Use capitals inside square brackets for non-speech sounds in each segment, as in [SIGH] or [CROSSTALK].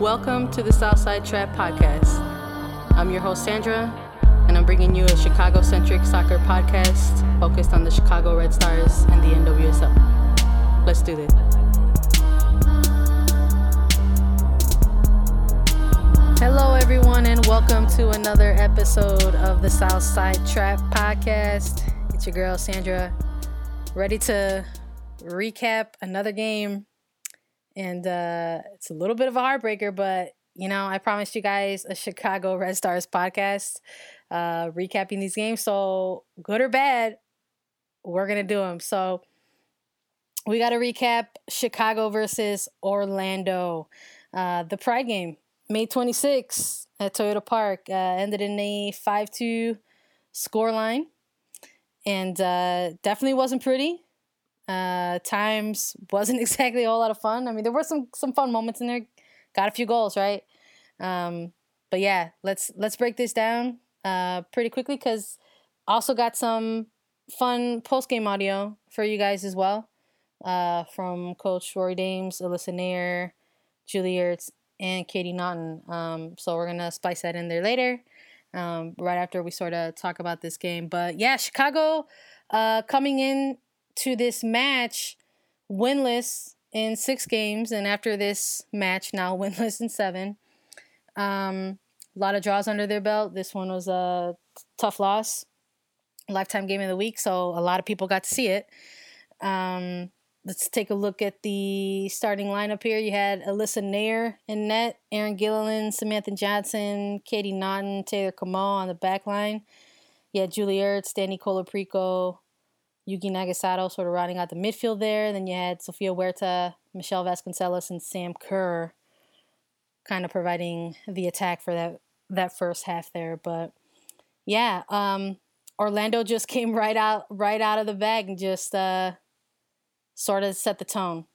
Welcome to the Southside Trap Podcast. I'm your host, Sandra, and I'm bringing you a Chicago centric soccer podcast focused on the Chicago Red Stars and the NWSL. Let's do this. Hello, everyone, and welcome to another episode of the Southside Trap Podcast. It's your girl, Sandra, ready to recap another game. And uh, it's a little bit of a heartbreaker, but you know, I promised you guys a Chicago Red Stars podcast uh, recapping these games. So, good or bad, we're going to do them. So, we got to recap Chicago versus Orlando. Uh, the Pride game, May 26th at Toyota Park, uh, ended in a 5 2 scoreline. And uh, definitely wasn't pretty. Uh, times wasn't [LAUGHS] exactly a whole lot of fun. I mean, there were some some fun moments in there. Got a few goals, right? Um, but yeah, let's let's break this down uh, pretty quickly because also got some fun post game audio for you guys as well uh, from Coach Rory Dames, Alyssa Naeher, Julie Ertz, and Katie Naughton. Um, so we're gonna spice that in there later, um, right after we sort of talk about this game. But yeah, Chicago uh, coming in to this match winless in six games, and after this match, now [LAUGHS] winless in seven. Um, a lot of draws under their belt. This one was a tough loss, lifetime game of the week, so a lot of people got to see it. Um, let's take a look at the starting lineup here. You had Alyssa Naeher in net, Arin Gilliland, Samantha Johnson, Katie Naughton, Taylor Comeau on the back line. You had Julie Ertz, Dani Colaprico, Yuki Nagasato sort of rounding out the midfield there. Then you had Sofia Huerta, Michelle Vasconcelos, and Sam Kerr kind of providing the attack for that that first half there. But yeah, um, Orlando [LAUGHS] just came right out right out of the bag and just uh, sort of set the tone.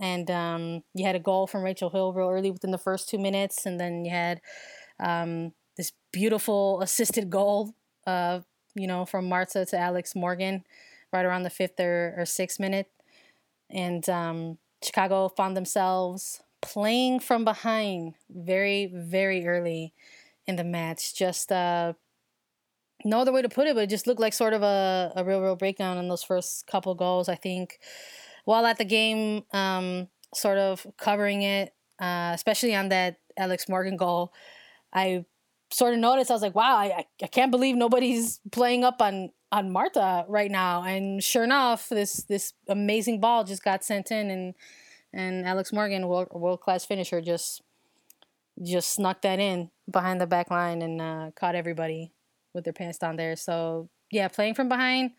And um, you had a goal from Rachel Hill real early within the first two minutes, and then you had um, this beautiful assisted goal, uh, you know, from Marta to Alex Morgan right around the fifth or, or sixth minute. And um, Chicago found themselves playing from behind very, very early in the match. Just uh, no other way to put it, but it just looked like sort of a, a real, real breakdown in those first couple goals. I think while at the game, um, sort of covering it, uh, especially on that Alex Morgan goal, I sort of noticed I was like, wow, I, I can't believe nobody's playing up on on Marta right now. And sure enough, this this amazing ball just got sent in, and and Alex Morgan, world world class finisher, just just snuck that in behind the back line and uh, caught everybody with their pants down there. So yeah, playing from behind,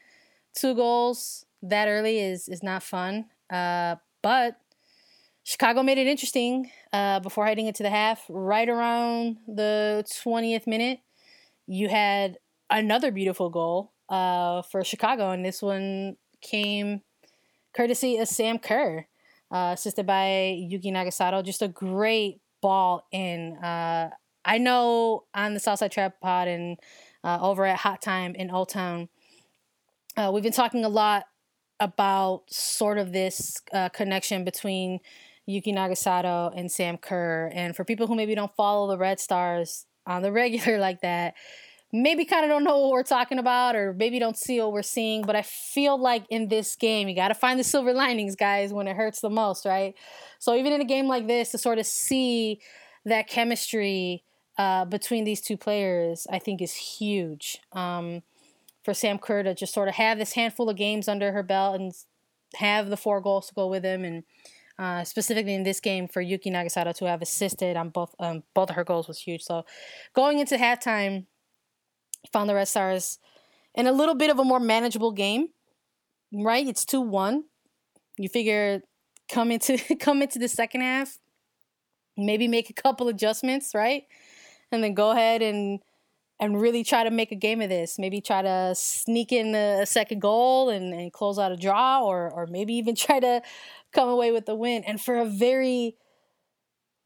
two goals that early is is not fun. Uh, but Chicago made it interesting uh, before heading into the half. Right around the 20th minute, you had another beautiful goal uh, for Chicago, and this one came courtesy of Sam Kerr, uh, assisted by Yuki Nagasato. Just a great ball in. Uh, I know on the Southside Trap Pod and uh, over at Hot Time in Old Town, uh, we've been talking a lot about sort of this uh, connection between Yuki Nagasato and Sam Kerr. And for people who maybe don't follow the Red Stars on the [LAUGHS] regular like that, maybe kind of don't know what we're talking about or maybe don't see what we're seeing. But I feel like in this game, you got to find the silver linings, guys, when it hurts the most, right? So even in a game like this, to sort of see that chemistry uh, between these two players, I think is huge. Um, for Sam Kerr to just sort of have this handful of games under her belt and have the four goals to go with him and uh, specifically in this game for Yuki Nagasato to have assisted on both um, both of her goals was huge. So going into halftime, found the Red Stars in a little bit of a more manageable game. Right, it's two one. You figure come into [LAUGHS] come into the second half, maybe make a couple adjustments, right, and then go ahead and and really try to make a game of this. Maybe try to sneak in a, second goal and, and close out a draw, or or maybe even [LAUGHS] try to come away with the win. And for a very,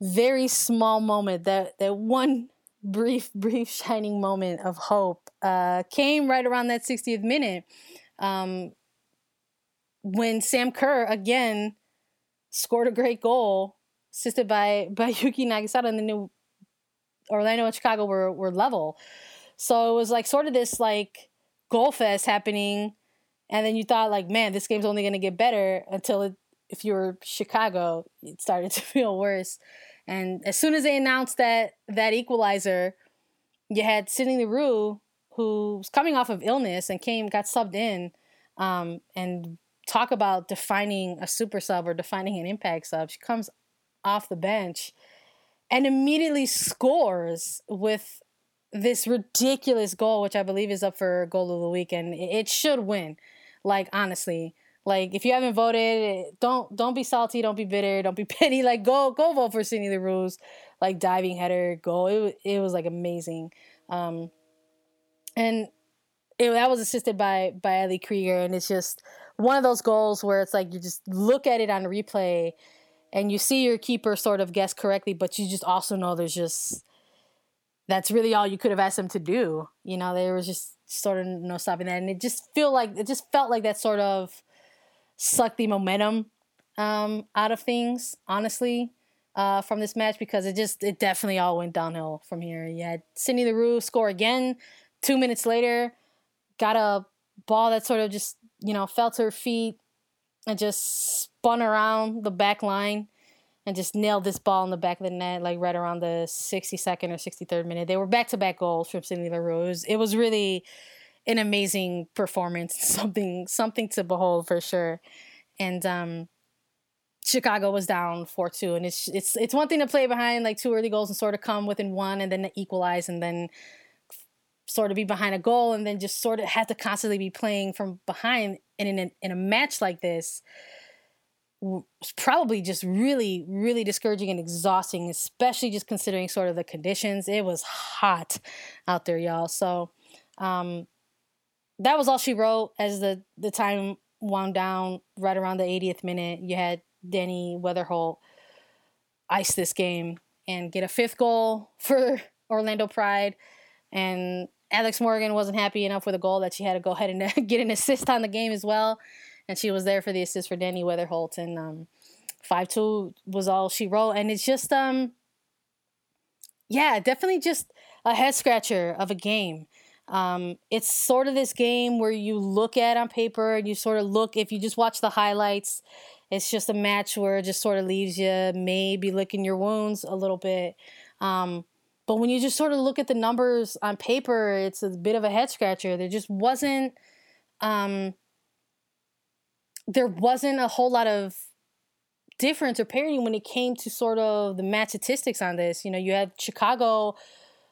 very small moment, that that one brief, brief shining moment of hope uh, came right around that 60th minute um, when Sam Kerr again scored a great goal, assisted by by [LAUGHS] Yuki Nagasato, and the new Orlando and Chicago were were level. So it was like sort of this like goal fest happening, and then you thought like, man, this game's only gonna get better until it, if you were Chicago, it started [LAUGHS] to feel worse. And as soon as they announced that that equalizer, you had Sydney Leroux, who was coming off of illness and came got subbed in, um, and talk about defining a super sub or defining an impact sub. She comes off the bench and immediately scores with this ridiculous goal, which I believe is up for goal of the week, and It should win. Like honestly, like if you haven't voted, don't don't be salty, don't be bitter, don't be [LAUGHS] petty. Like go go vote for Sydney Leroux's like diving header goal. It it was like amazing, um, and it, that was assisted by by Ali Krieger, and it's just one of those goals where it's like you just look at it on replay and you see your keeper sort of guess correctly, but you just also know there's just that's really all you could have asked them to do. You know, there was just sort of no stopping that, and it just feel like it just felt like that sort of sucked the momentum um, out of things. Honestly, uh, from this match because it just it definitely all went downhill from here. You had Sydney Leroux score again two minutes later, got a ball that sort of just you know fell to her feet and just spun around the back line and just nailed this ball in the back of the net, like right around the 62nd or 63rd minute. They were back to back goals from Sydney Leroux. It was, it was really an amazing performance, [LAUGHS] something something to behold for sure. And um, Chicago was down four two, and it's it's it's one thing to play behind like two early goals and sort of come within one, and then equalize, and then sort of be behind a goal, and then just sort of have to constantly be playing from behind. And in a, in a match like this, probably just really, really discouraging and exhausting, especially just considering sort of the conditions. It was hot out there, y'all. So um, that was all she wrote as the, the time wound down right around the 80th minute. You had Dani Weatherholt ice this game and get a fifth goal [LAUGHS] for Orlando Pride. And Alex Morgan wasn't happy enough with a goal that she had to go ahead and [LAUGHS] get an assist on the game as well and she was there for the assist for Dani Weatherholt, and um, five two was all she wrote, and it's just um, yeah, definitely just a head scratcher of a game. Um, it's sort of this game where you look at on paper and you sort of look if you just watch the highlights. It's just a match where it just sort of leaves you maybe licking your wounds a little bit. Um, but when you just sort of look at the numbers on paper, it's a bit of a head scratcher. There just wasn't um, there wasn't a whole lot of difference or parity when it came to sort of the match statistics on this. You know, you had Chicago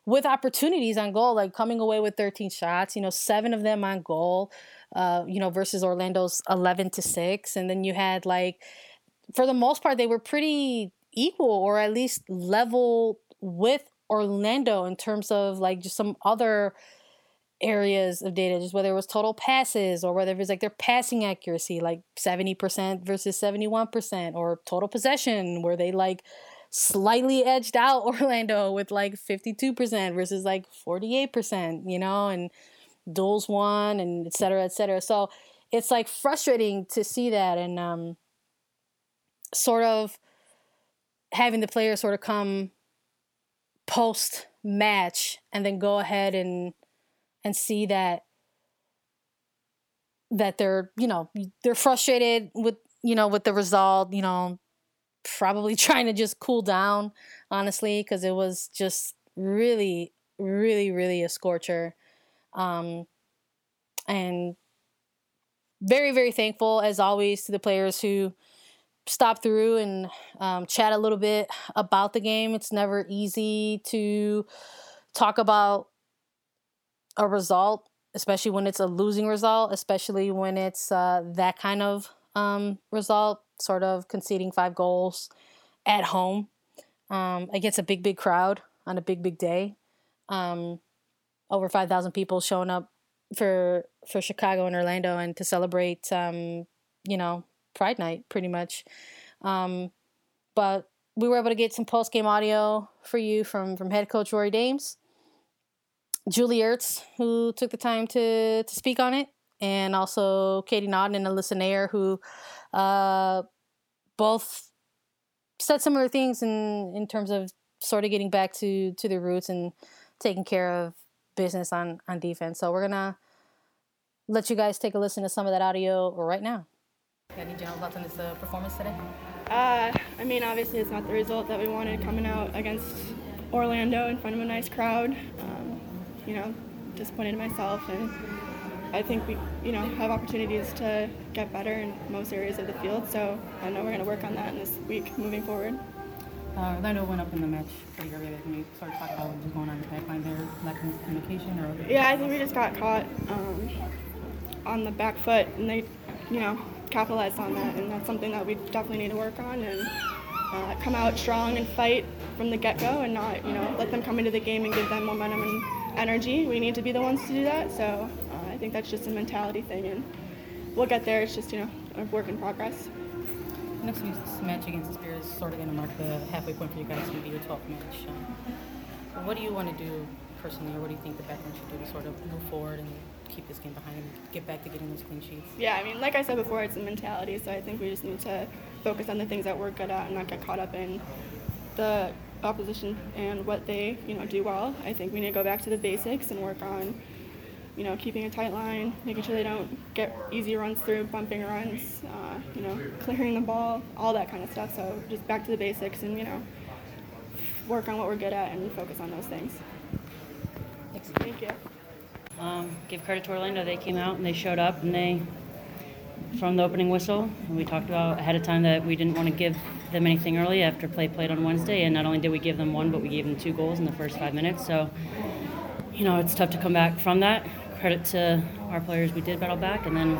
with opportunities on goal, like coming away with 13 shots, you know, seven of them on goal, uh, you know, versus Orlando's 11 to 6. And then you had like, for the most part, they were pretty equal or at least level with Orlando in terms of like just some other areas of data, just whether it was total passes or whether it was like their passing accuracy, like 70% versus 71%, or total possession, where they like slightly edged out [LAUGHS] Orlando with like 52% versus like 48%, you know, and duels won and et cetera, et cetera. So it's like frustrating to see that and um, sort of having the players sort of come post match and then go ahead and and see that that they're you know they're frustrated with you know with the result you know probably [LAUGHS] trying to just cool down honestly because it was just really really really a scorcher um and very very thankful as always to the players who stop through and um, chat a little bit about the game. It's never easy to talk about a result, especially when it's a losing result, especially when it's uh, that kind of um, result, sort of conceding five goals at home um, against a big, big crowd on a big, big day. Um, over 5,000 people showing up for for Chicago and Orlando and to celebrate, um, you know, Pride Night, pretty much. Um, but we were able to get some post game audio for you from from head coach Rory Dames. Julie Ertz, who took the time to to speak on it, and also Katie Naughton and Alyssa Naeher, who uh, both said similar things in in terms of sort of getting back to to the roots and taking care of business on on defense. So we're gonna let you guys take a listen to some of that audio right now. Any general thoughts on this uh, performance today? Uh, I mean, obviously, it's not the result that we wanted coming out against Orlando in front of a nice crowd. Um, you know, disappointed in myself, and I think we, you know, have opportunities to get better in most areas of the field. So I know we're going to work on that in this week moving forward. Uh, Orlando went up in the match pretty early. Can you sort of talk about what was going on in the back line there, lack of communication, or? Yeah, I think we just got caught um, on the back foot, and they, you know, capitalized on that, and that's something that we definitely need to work on and uh, come out strong and fight from the get-go, and not, you know, let them come into the game and give them momentum and energy. We need to be the ones to do that. So think that's just a mentality thing, and we'll get there. It's just, you know, a work in progress. Next week's match against the Spirit is sort of going to mark the halfway point for you guys to be your 12th match. Um, what do you want to do personally, or what do you think the backline should do to sort of move forward and keep this game behind and get back to getting those clean sheets? Yeah, I mean, like I said before, it's a mentality. So I think we just need to focus on the things that we're good at and not get caught up in the opposition and what they, you know, do well. I think we need to go back to the basics and work on you know, keeping a tight line, making sure they don't get easy runs through, bumping runs, uh, you know, clearing the ball, all that kind of stuff. So just back to the basics and, you know, work on what we're good at and focus on those things. Thanks. Thank you. Um, give credit to Orlando. They came out and they showed up and they, from the opening whistle, and we talked about ahead of time that we didn't want to give them anything early after play played on Wednesday. And not only did we give them one, but we gave them two goals in the first five minutes. So, you know, it's tough to come back from that credit to our players. We did battle back, and then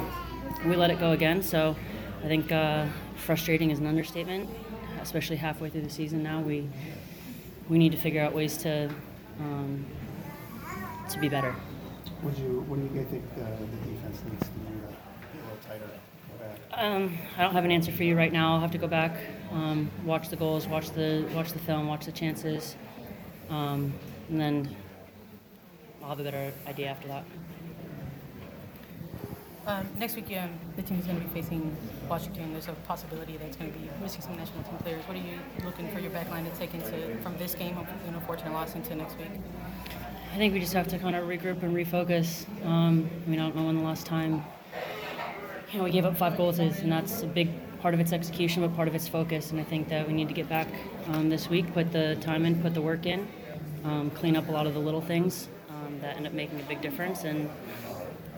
we let it go again. So I think uh, frustrating is an understatement, especially halfway through the season. Now we we need to figure out ways to um, to be better. Would you? What do you think uh, the defense needs to be a little tighter? Um, I don't have an answer for you right now. I'll have to go back, um, watch the goals, watch the watch the film, watch the chances, um, and then I'll have a better idea after that. Um, next week, um, the team is going to be facing Washington. There's a possibility that it's going to be missing some national team players. What are you looking for your backline to take into from this game, unfortunate loss, into next week? I think we just have to kind of regroup and refocus. Um, I mean, I don't know when the last time you know we gave up five goals is, and that's a big part of its execution, but part of its focus. And I think that we need to get back um, this week, put the time in, put the work in, um, clean up a lot of the little things um, that end up making a big difference, and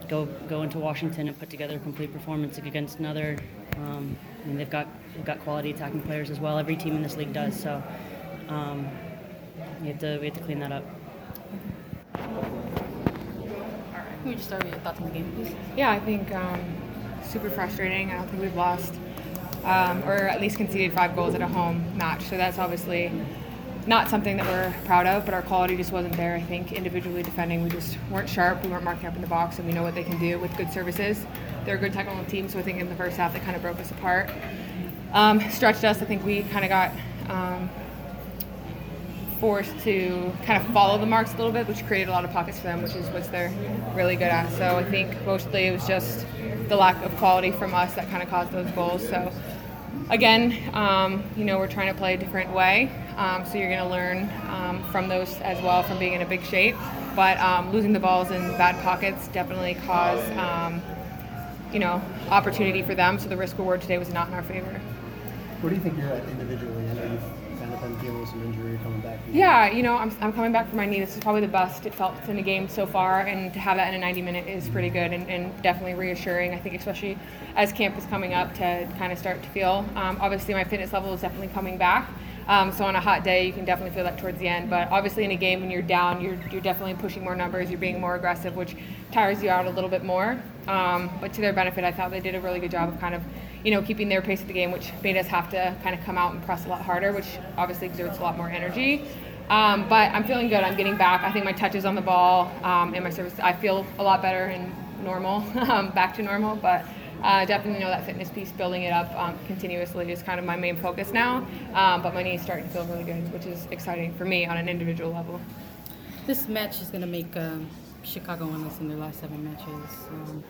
go go into Washington and put together a complete performance against another. Um, I mean, they've got they've got quality attacking players as well. Every team in this league does. So um, we have to we have to clean that up. Can we just start with your thoughts on the game, please? Yeah, I think um, super frustrating. I don't think we've lost um, or at least conceded five goals at a home match. So that's obviously not something that we're proud of, but our quality just wasn't there. I think individually defending, we just weren't sharp. We weren't marking up in the box, and we know what they can do with good services. They're a good technical team, so I think in the first half they kind of broke us apart, um, stretched us. I think we kind of got um, forced to kind of follow the marks a little bit, which created a lot of pockets for them, which is what they're really good at. So I think mostly it was just the lack of quality from us that kind of caused those goals. So again, um, you know, we're trying to play a different way. Um, so you're going to learn um, from those as well from being in a big shape. But um, losing the balls in bad pockets definitely caused, um, you know, opportunity for them. So the risk reward today was not in our favor. Where do you think you're at individually? I know you've kind of been dealing with some injury coming back. Yeah, you know, I'm, I'm coming back from my knee. This is probably the best it felt in a game so far, and to have that in a 90 minute is pretty good and, and definitely reassuring. I think, especially as camp is coming up, to kind of start to feel. Um, obviously, my fitness level is definitely coming back. Um, so on a hot day, you can definitely feel that towards the end. But obviously, in a game when you're down, you're you're definitely pushing more numbers. You're being more aggressive, which tires you out a little bit more. Um, but to their benefit, I thought they did a really good job of kind of, you know, keeping their pace of the game, which made us have to kind of come out and press a lot harder, which obviously exerts a lot more energy. Um, but I'm feeling good. I'm getting back. I think my touches on the ball um, and my service, I feel a lot better and normal, [LAUGHS] um, back to normal. But uh, definitely know that fitness piece, building it up um, continuously is kind of my main focus now. Um, but my knee is starting to feel really good, which is exciting for me on an individual level. This match is going to make um, Chicago winless in their last seven matches. Um,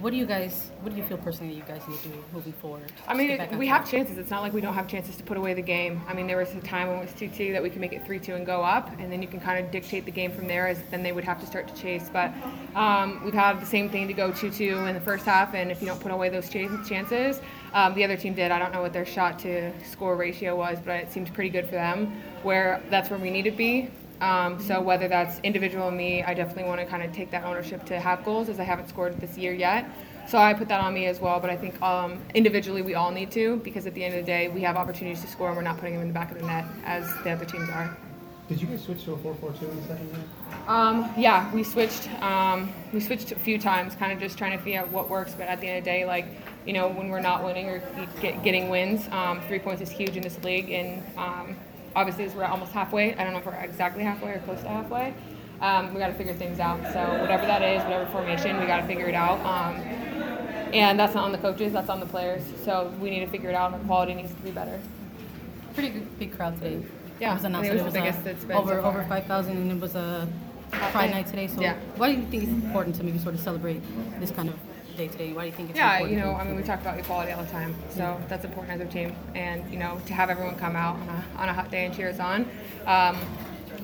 What do you guys? What do you feel personally that you guys need to do moving forward? I mean, it, we have chances. It's not like we don't have chances to put away the game. I mean, there was a time when it was 2 2 that we could make it 3 2 and go up, and then you can kind of dictate the game from there, as then they would have to start to chase. But um, we've had the same thing to go 2 2 in the first half, and if you don't put away those ch- chances, um, the other team did. I don't know what their shot to score ratio was, but it seemed pretty good for them, where that's where we need to be. Um, so whether that's individual me, I definitely want to kind of take that ownership to have goals, as I haven't scored this year yet. So I put that on me as well, but I think um, individually we all need to because at the end of the day we have opportunities to score and we're not putting them in the back of the net as the other teams are. Did you guys switch to a 4-4-2 in the second half? Um, yeah, we switched. Um, we switched a few times, kind of just trying to figure out what works. But at the end of the day, like you know, when we're not winning or get, getting wins, um, three points is huge in this league. And um, obviously, as we're almost halfway, I don't know if we're exactly halfway or close to halfway. Um, we got to figure things out. So whatever that is, whatever formation, we got to figure it out. Um, and that's not on the coaches, that's on the players. So we need to figure it out, and the quality needs to be better. Pretty good, big crowd today. Yeah, it was announced I think that it was the uh, biggest it's been over so over five thousand, and it was a Pride day. night today. So Yeah. why do you think it's important to maybe sort of celebrate this kind of day today? Why do you think it's Yeah, important? you know, I mean, we talk about equality all the time, so that's important as a team. And you know, to have everyone come out on a, on a hot day and cheer us on. Um,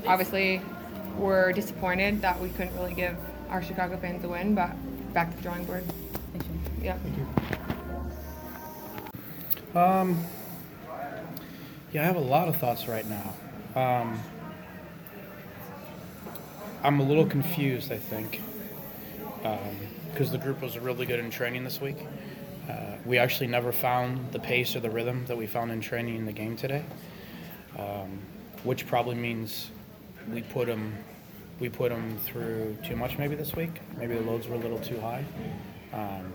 obviously, we're disappointed that we couldn't really give our Chicago fans a win, but back to the drawing board. Thank you. Yeah. Um, yeah, I have a lot of thoughts right now. Um, I'm a little confused, I think, because the group was really good in training this week. Uh, we actually never found the pace or the rhythm that we found in training in the game today, um, which probably means we put them we put them through too much maybe this week. Maybe the loads were a little too high. Um,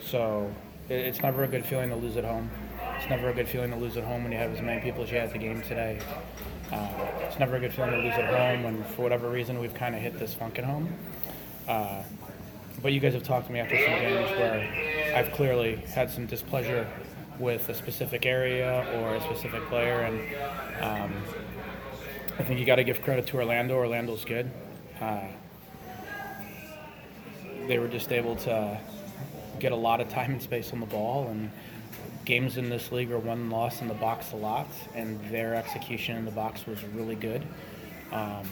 so it, it's never a good feeling to lose at home. It's never a good feeling to lose at home when you have as many people as you had at the game today. Uh, it's never a good feeling to lose at home when, for whatever reason, we've kind of hit this funk at home. Uh, but you guys have talked to me after some games where I've clearly had some displeasure with a specific area or a specific player, and um, I think you got to give credit to Orlando. Orlando's good. Uh, they were just able to get a lot of time and space on the ball and games in this league are won and lost in the box a lot and their execution in the box was really good um,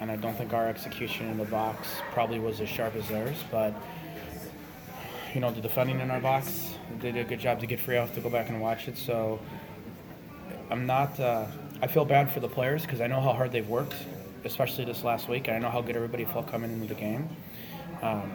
and i don't think our execution in the box probably was as sharp as theirs but you know the defending in our box they did a good job to get free off to go back and watch it so i'm not uh, i feel bad for the players because i know how hard they've worked especially this last week and i know how good everybody felt coming into the game um,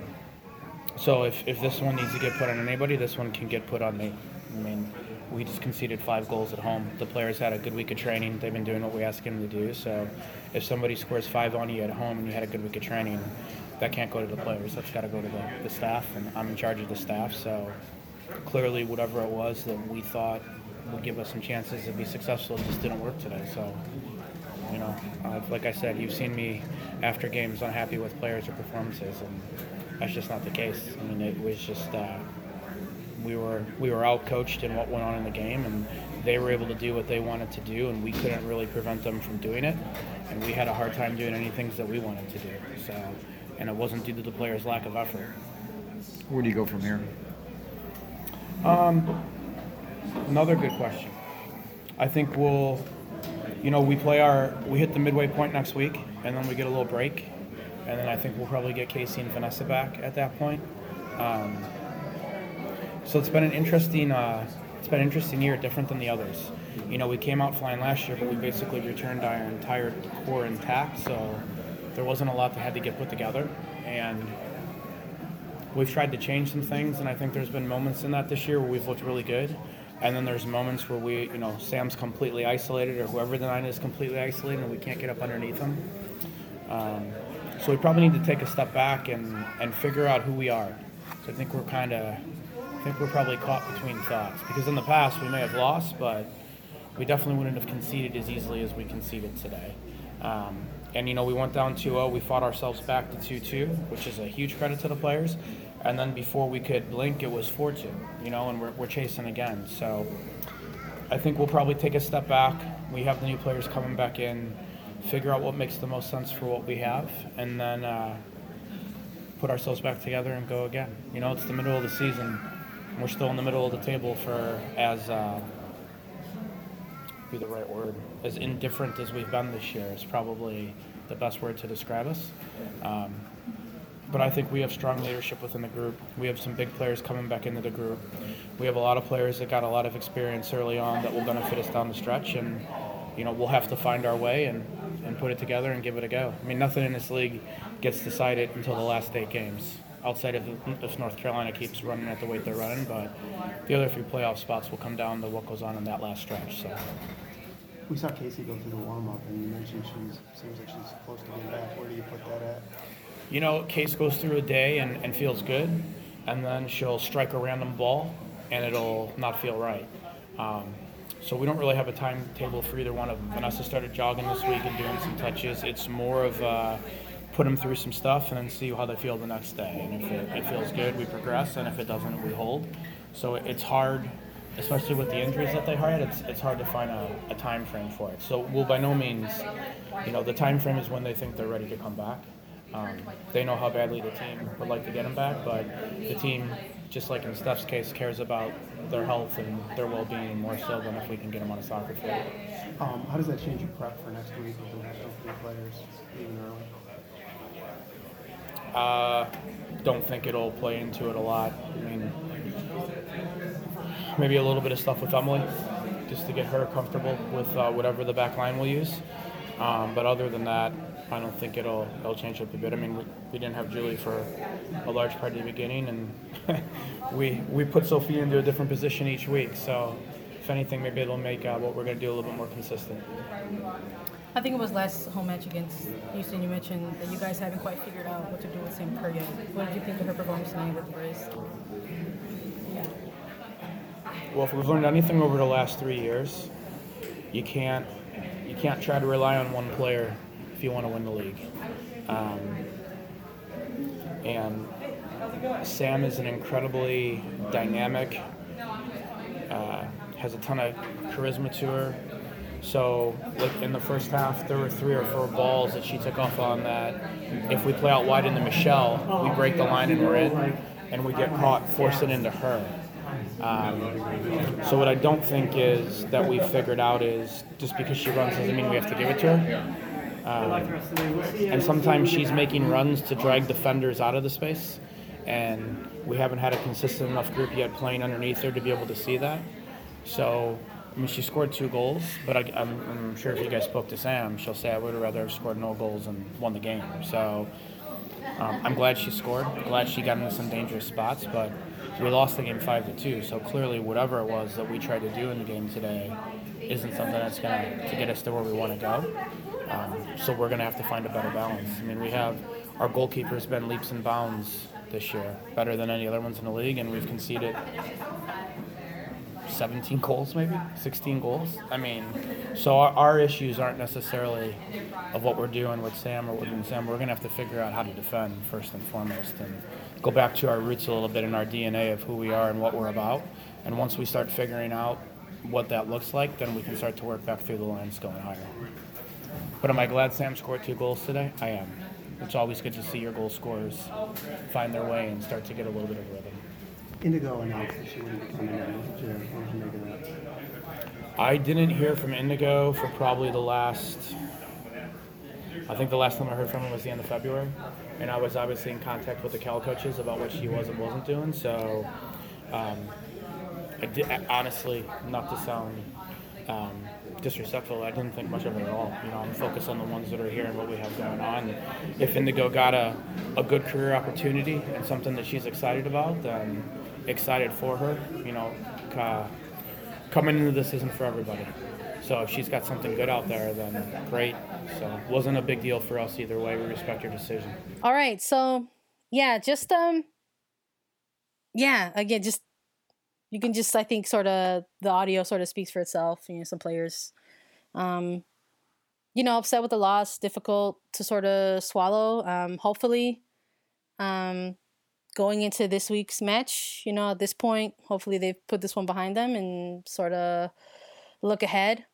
so if, if this one needs to get put on anybody, this one can get put on me. I mean, we just conceded five goals at home. The players had a good week of training. They've been doing what we asked them to do. So if somebody scores five on you at home and you had a good week of training, that can't go to the players. That's got to go to the, the staff, and I'm in charge of the staff. So clearly, whatever it was that we thought would give us some chances to be successful, just didn't work today. So you know, uh, like I said, you've seen me after games unhappy with players or performances, and that's just not the case. I mean, it was just uh, we were we were out coached in what went on in the game, and they were able to do what they wanted to do, and we couldn't really prevent them from doing it, and we had a hard time doing any things that we wanted to do. So, and it wasn't due to the players' lack of effort. Where do you go from here? Um, Another good question. I think we'll, you know, we play our, we hit the midway point next week, and then we get a little break, and then I think we'll probably get Casey and Vanessa back at that point. Um, so it's been an interesting, uh, it's been an interesting year, different than the others. You know, we came out flying last year, but we basically returned our entire core intact, so there wasn't a lot that had to get put together, and we've tried to change some things, and I think there's been moments in that this year where we've looked really good. And then there's moments where we, you know, Sam's completely isolated, or whoever the nine is completely isolated, and we can't get up underneath them. Um, so we probably need to take a step back and, and figure out who we are. So I think we're kind of, I think we're probably caught between thoughts because in the past we may have lost, but we definitely wouldn't have conceded as easily as we conceded today. Um, and you know, we went down 2-0. We fought ourselves back to 2-2, which is a huge credit to the players. And then before we could blink, it was 4-2. You know, and we're, we're chasing again. So I think we'll probably take a step back. We have the new players coming back in, figure out what makes the most sense for what we have, and then uh, put ourselves back together and go again. You know, it's the middle of the season. We're still in the middle of the table for as uh, be the right word as indifferent as we've been this year is probably the best word to describe us. Um, but I think we have strong leadership within the group. We have some big players coming back into the group. We have a lot of players that got a lot of experience early on that will benefit us down the stretch, and you know we'll have to find our way and, and put it together and give it a go. I mean, nothing in this league gets decided until the last eight games, outside of if North Carolina keeps running at the rate they're running. But the other few playoff spots will come down to what goes on in that last stretch. So. We saw Casey go through the warm-up, and you mentioned she seems like she's close to being back. Where do you put that at? you know, Case goes through a day and, and feels good, and then she'll strike a random ball and it'll not feel right. Um, so we don't really have a timetable for either one of them. Vanessa started jogging this week and doing some touches. It's more of uh, put them through some stuff and then see how they feel the next day. And if it, it feels good, we progress, and if it doesn't, we hold. So it's hard, especially with the injuries that they had. It's it's hard to find a, a time frame for it. So we'll by no means, you know, the time frame is when they think they're ready to come back. Um, they know how badly the team would like to get them back, but the team, just like in Steph's case, cares about their health and their well-being more so than if we can get them on a soccer field. Um, how does that change your prep for next week with the national team players leaving early? Uh, don't think it'll play into it a lot. I mean, maybe a little bit of stuff with Emily, just to get her comfortable with uh, whatever the back line will use. Um, but other than that, I don't think it'll it'll change up a bit. I mean, we, we didn't have Julie for a large part of the beginning, and [LAUGHS] we we put Sophie into a different position each week. So, if anything, maybe it'll make uh, what we're going to do a little bit more consistent. I think it was last home match against Houston. You mentioned that you guys haven't quite figured out what to do with Sam Kerr yet. What did you think of her performance tonight with the brace? Well, if we've learned anything over the last three years, you can't you can't try to rely on one player if you want to win the league. Um, and Sam is an incredibly dynamic, uh, has a ton of charisma to her. So, like in the first half, there were three or four balls that she took off on that. If we play out wide into Michelle, we break the line and we're in, and we get caught, forcing into her. Um, so what I don't think is that we've figured out is just because she runs doesn't mean we have to give it to her. Um, and sometimes she's making runs to drag defenders out of the space, and we haven't had a consistent enough group yet playing underneath her to be able to see that. So, I mean, she scored two goals, but I, am sure if you guys spoke to Sam, she'll say I would have rather have scored no goals and won the game. So, um, I'm glad she scored. glad she got into some dangerous spots, but we lost the game five to two. So clearly, whatever it was that we tried to do in the game today isn't something that's going to get us to where we want to go. Um, so we're going to have to find a better balance. I mean, we have our goalkeeper's been leaps and bounds this year, better than any other ones in the league, and we've conceded 17 goals, maybe 16 goals. I mean, so our, our, issues aren't necessarily of what we're doing with Sam or with Sam. We're going to have to figure out how to defend first and foremost, and go back to our roots a little bit in our DNA of who we are and what we're about. And once we start figuring out what that looks like, then we can start to work back through the lines going higher. But am I glad Sam scored two goals today? I am. It's always good to see your goal scorers find their way and start to get a little bit of rhythm. Indigo announced that she wouldn't be coming in. What did you, what did you make of that? I didn't hear from Indigo for probably the last. I think the last time I heard from him was the end of February, and I was obviously in contact with the Cal coaches about what she was and wasn't doing. So, um, I did, honestly, not to sound um, disrespectful. I didn't think much of it at all. You know, I'm focused on the ones that are here and what we have going on. If Indigo got a, a good career opportunity and something that she's excited about, then excited for her. You know, uh, coming into this isn't for everybody. So if she's got something good out there, then great. So wasn't a big deal for us either way. We respect your decision. All right. So yeah, just um, yeah. Again, just you can just I think sort of the audio sort of speaks for itself. You know, some players, um, you know, upset with the loss, difficult to sort of swallow. Um, hopefully, um, going into this week's match, you know, at this point, hopefully they've put this one behind them and sort of look ahead.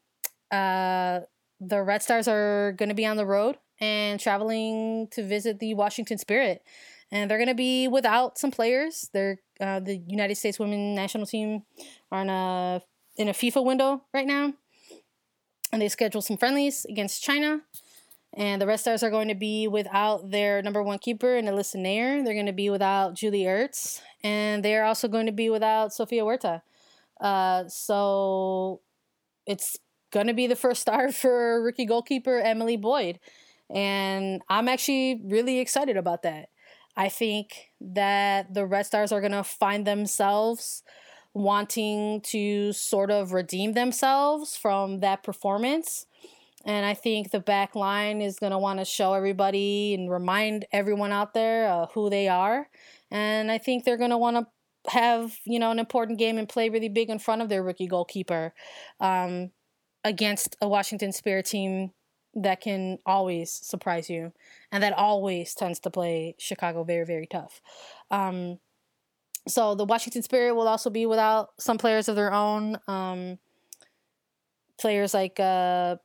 Uh, the Red Stars are going to be on the road and traveling to visit the Washington Spirit and they're going to be without some players. They're uh, the United States women national team are in a in a FIFA window right now, and they scheduled some friendlies against China. And the Red Stars are going to be without their number one keeper, and Alyssa Naeher. They're going to be without Julie Ertz, and they're also going to be without Sofia Huerta. Uh, so it's going to be the first start [LAUGHS] for rookie goalkeeper Emily Boyd. And I'm actually really excited about that. I think that the Red Stars are going to find themselves wanting to sort of redeem themselves from that performance. And I think the back line is going to want to show everybody and remind everyone out there uh, who they are. And I think they're going to want to have, you know, an important game and play really big in front of their rookie goalkeeper um, against a Washington Spirit team that can always surprise you and that always tends to play Chicago very, very tough. Um, so the Washington Spirit will also be without some players of their own. Um, players like uh,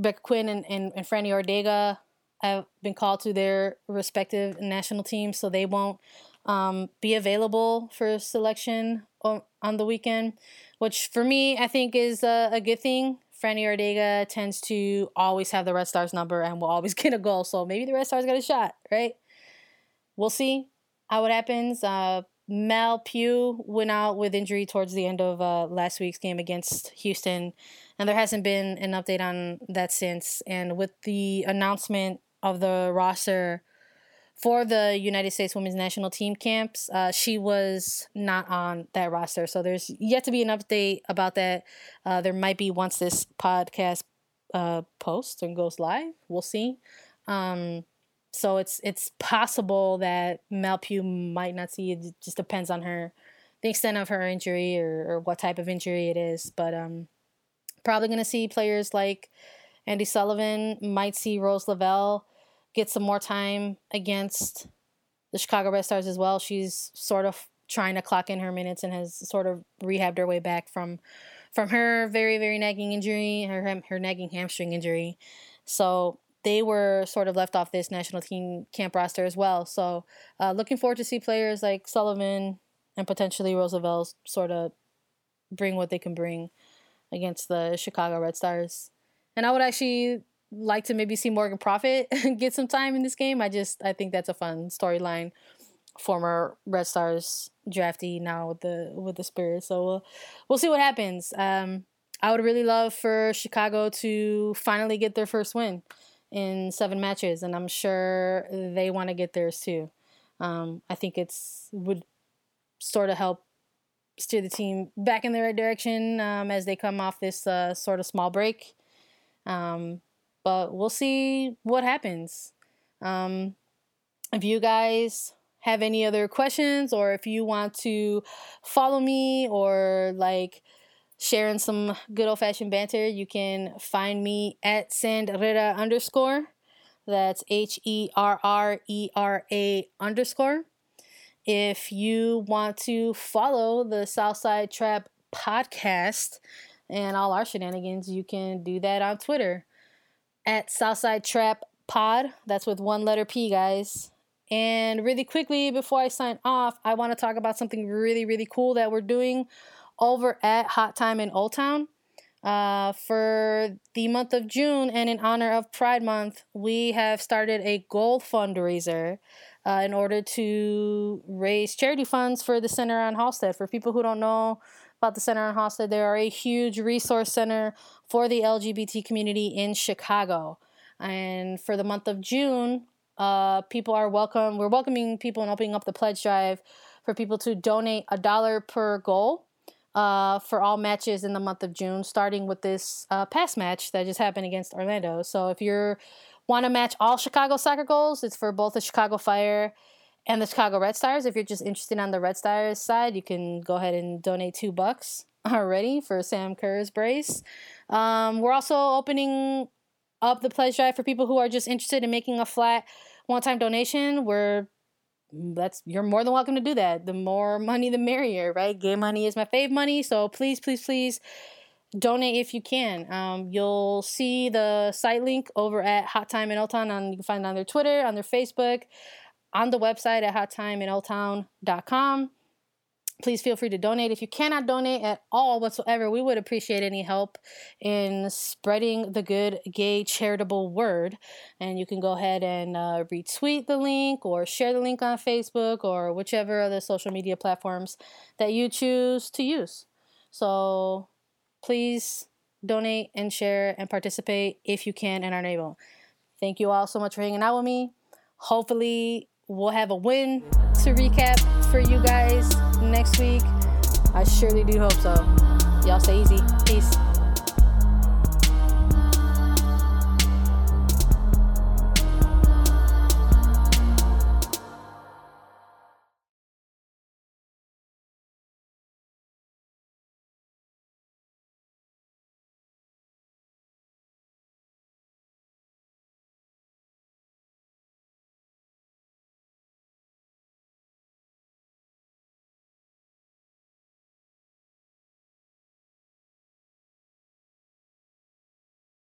Becca Quinn and, and, and Franny Ordega have been called to their respective national teams, so they won't um, be available for selection on, the weekend, which for me, I think is a, a good thing. Franny Ordega tends to always have the Red Stars number and will always [LAUGHS] get a goal, so maybe the Red Stars get a shot, right? We'll see how it happens. Uh, Mel Pugh went out with injury towards the end of uh, last week's game against Houston, and there hasn't been an update on that since. And with the announcement of the roster for the United States Women's National Team camps, uh, she was not on that roster. So there's yet to be an update about that. Uh, there might be once this podcast uh, posts and goes live. We'll see. Um, so it's it's possible that Mel Pugh might not see it. Just depends on her, the extent of her injury or, or what type of injury it is. But um, probably gonna see players like Andi Sullivan. Might see Rose Lavelle get some more time against the Chicago Red Stars as well. She's sort of trying to clock in her minutes and has sort of rehabbed her way back from from her very very nagging injury, her her nagging hamstring injury. So they were sort of left off this national team camp roster as well. So uh, looking forward to see players like Sullivan and potentially Rose Lavelle sort of bring what they can bring against the Chicago Red Stars. And I would actually like to maybe see Morgan Proffitt [LAUGHS] get some time in this game. I just I think that's a fun storyline. Former Red Stars draftee now with the with the Spirit. So we'll we'll see what happens. Um, I would really love for Chicago to finally get their first win in seven matches, and I'm sure they want to get theirs too. Um, I think it's would sort of help steer the team back in the right direction um, as they come off this uh, sort of small break. Um, but we'll see what happens. Um, if you guys have any other questions or if you want to follow me or like sharing some good old fashioned banter, you can find me at Sandrera underscore. That's H E R R E R A underscore. If you want to follow the Southside Trap podcast and all our shenanigans, you can do that on Twitter at Southside Trap Pod. That's with one letter P, guys. And really quickly, before I sign off, I want to talk about something really, really cool that we're doing over at Hot Time in Old Town. Uh, for the month of June and in honor of Pride Month, we have started a gold fundraiser uh, in order to raise charity funds for the Center on Halsted. For people who don't know about the Center on Halsted, they are a huge resource center for the LGBT community in Chicago. And for the month of June, uh, people are welcome. We're welcoming people and opening up the pledge drive for people to donate a dollar per goal uh, for all matches in the month of June, starting with this uh, past match that just happened against Orlando. So if you want to match all Chicago soccer goals, it's for both the Chicago Fire and the Chicago Red Stars. If you're just interested on the Red Stars side, you can go ahead and donate two bucks [LAUGHS] already for Sam Kerr's brace. Um, we're also opening up the pledge drive for people who are just interested in making a flat one-time donation. We're that's you're more than welcome to do that. The more money, the merrier, right? Gay money is my fave money, so please, please, please donate if you can. Um, you'll see the site link over at Hot Time in Old Town. On you can find it on their Twitter, on their Facebook. on the website at hottimeinOldtown.com. Please feel free to donate. If you cannot donate at all whatsoever, we would appreciate any help in spreading the good gay charitable word. And you can go ahead and uh, retweet the link or share the link on Facebook or whichever other social media platforms that you choose to use. So please donate and share and participate if you can and are able. Thank you all so much for hanging out with me. Hopefully, we'll have a win to recap for you guys next week. I surely do hope so. Y'all stay easy. Peace.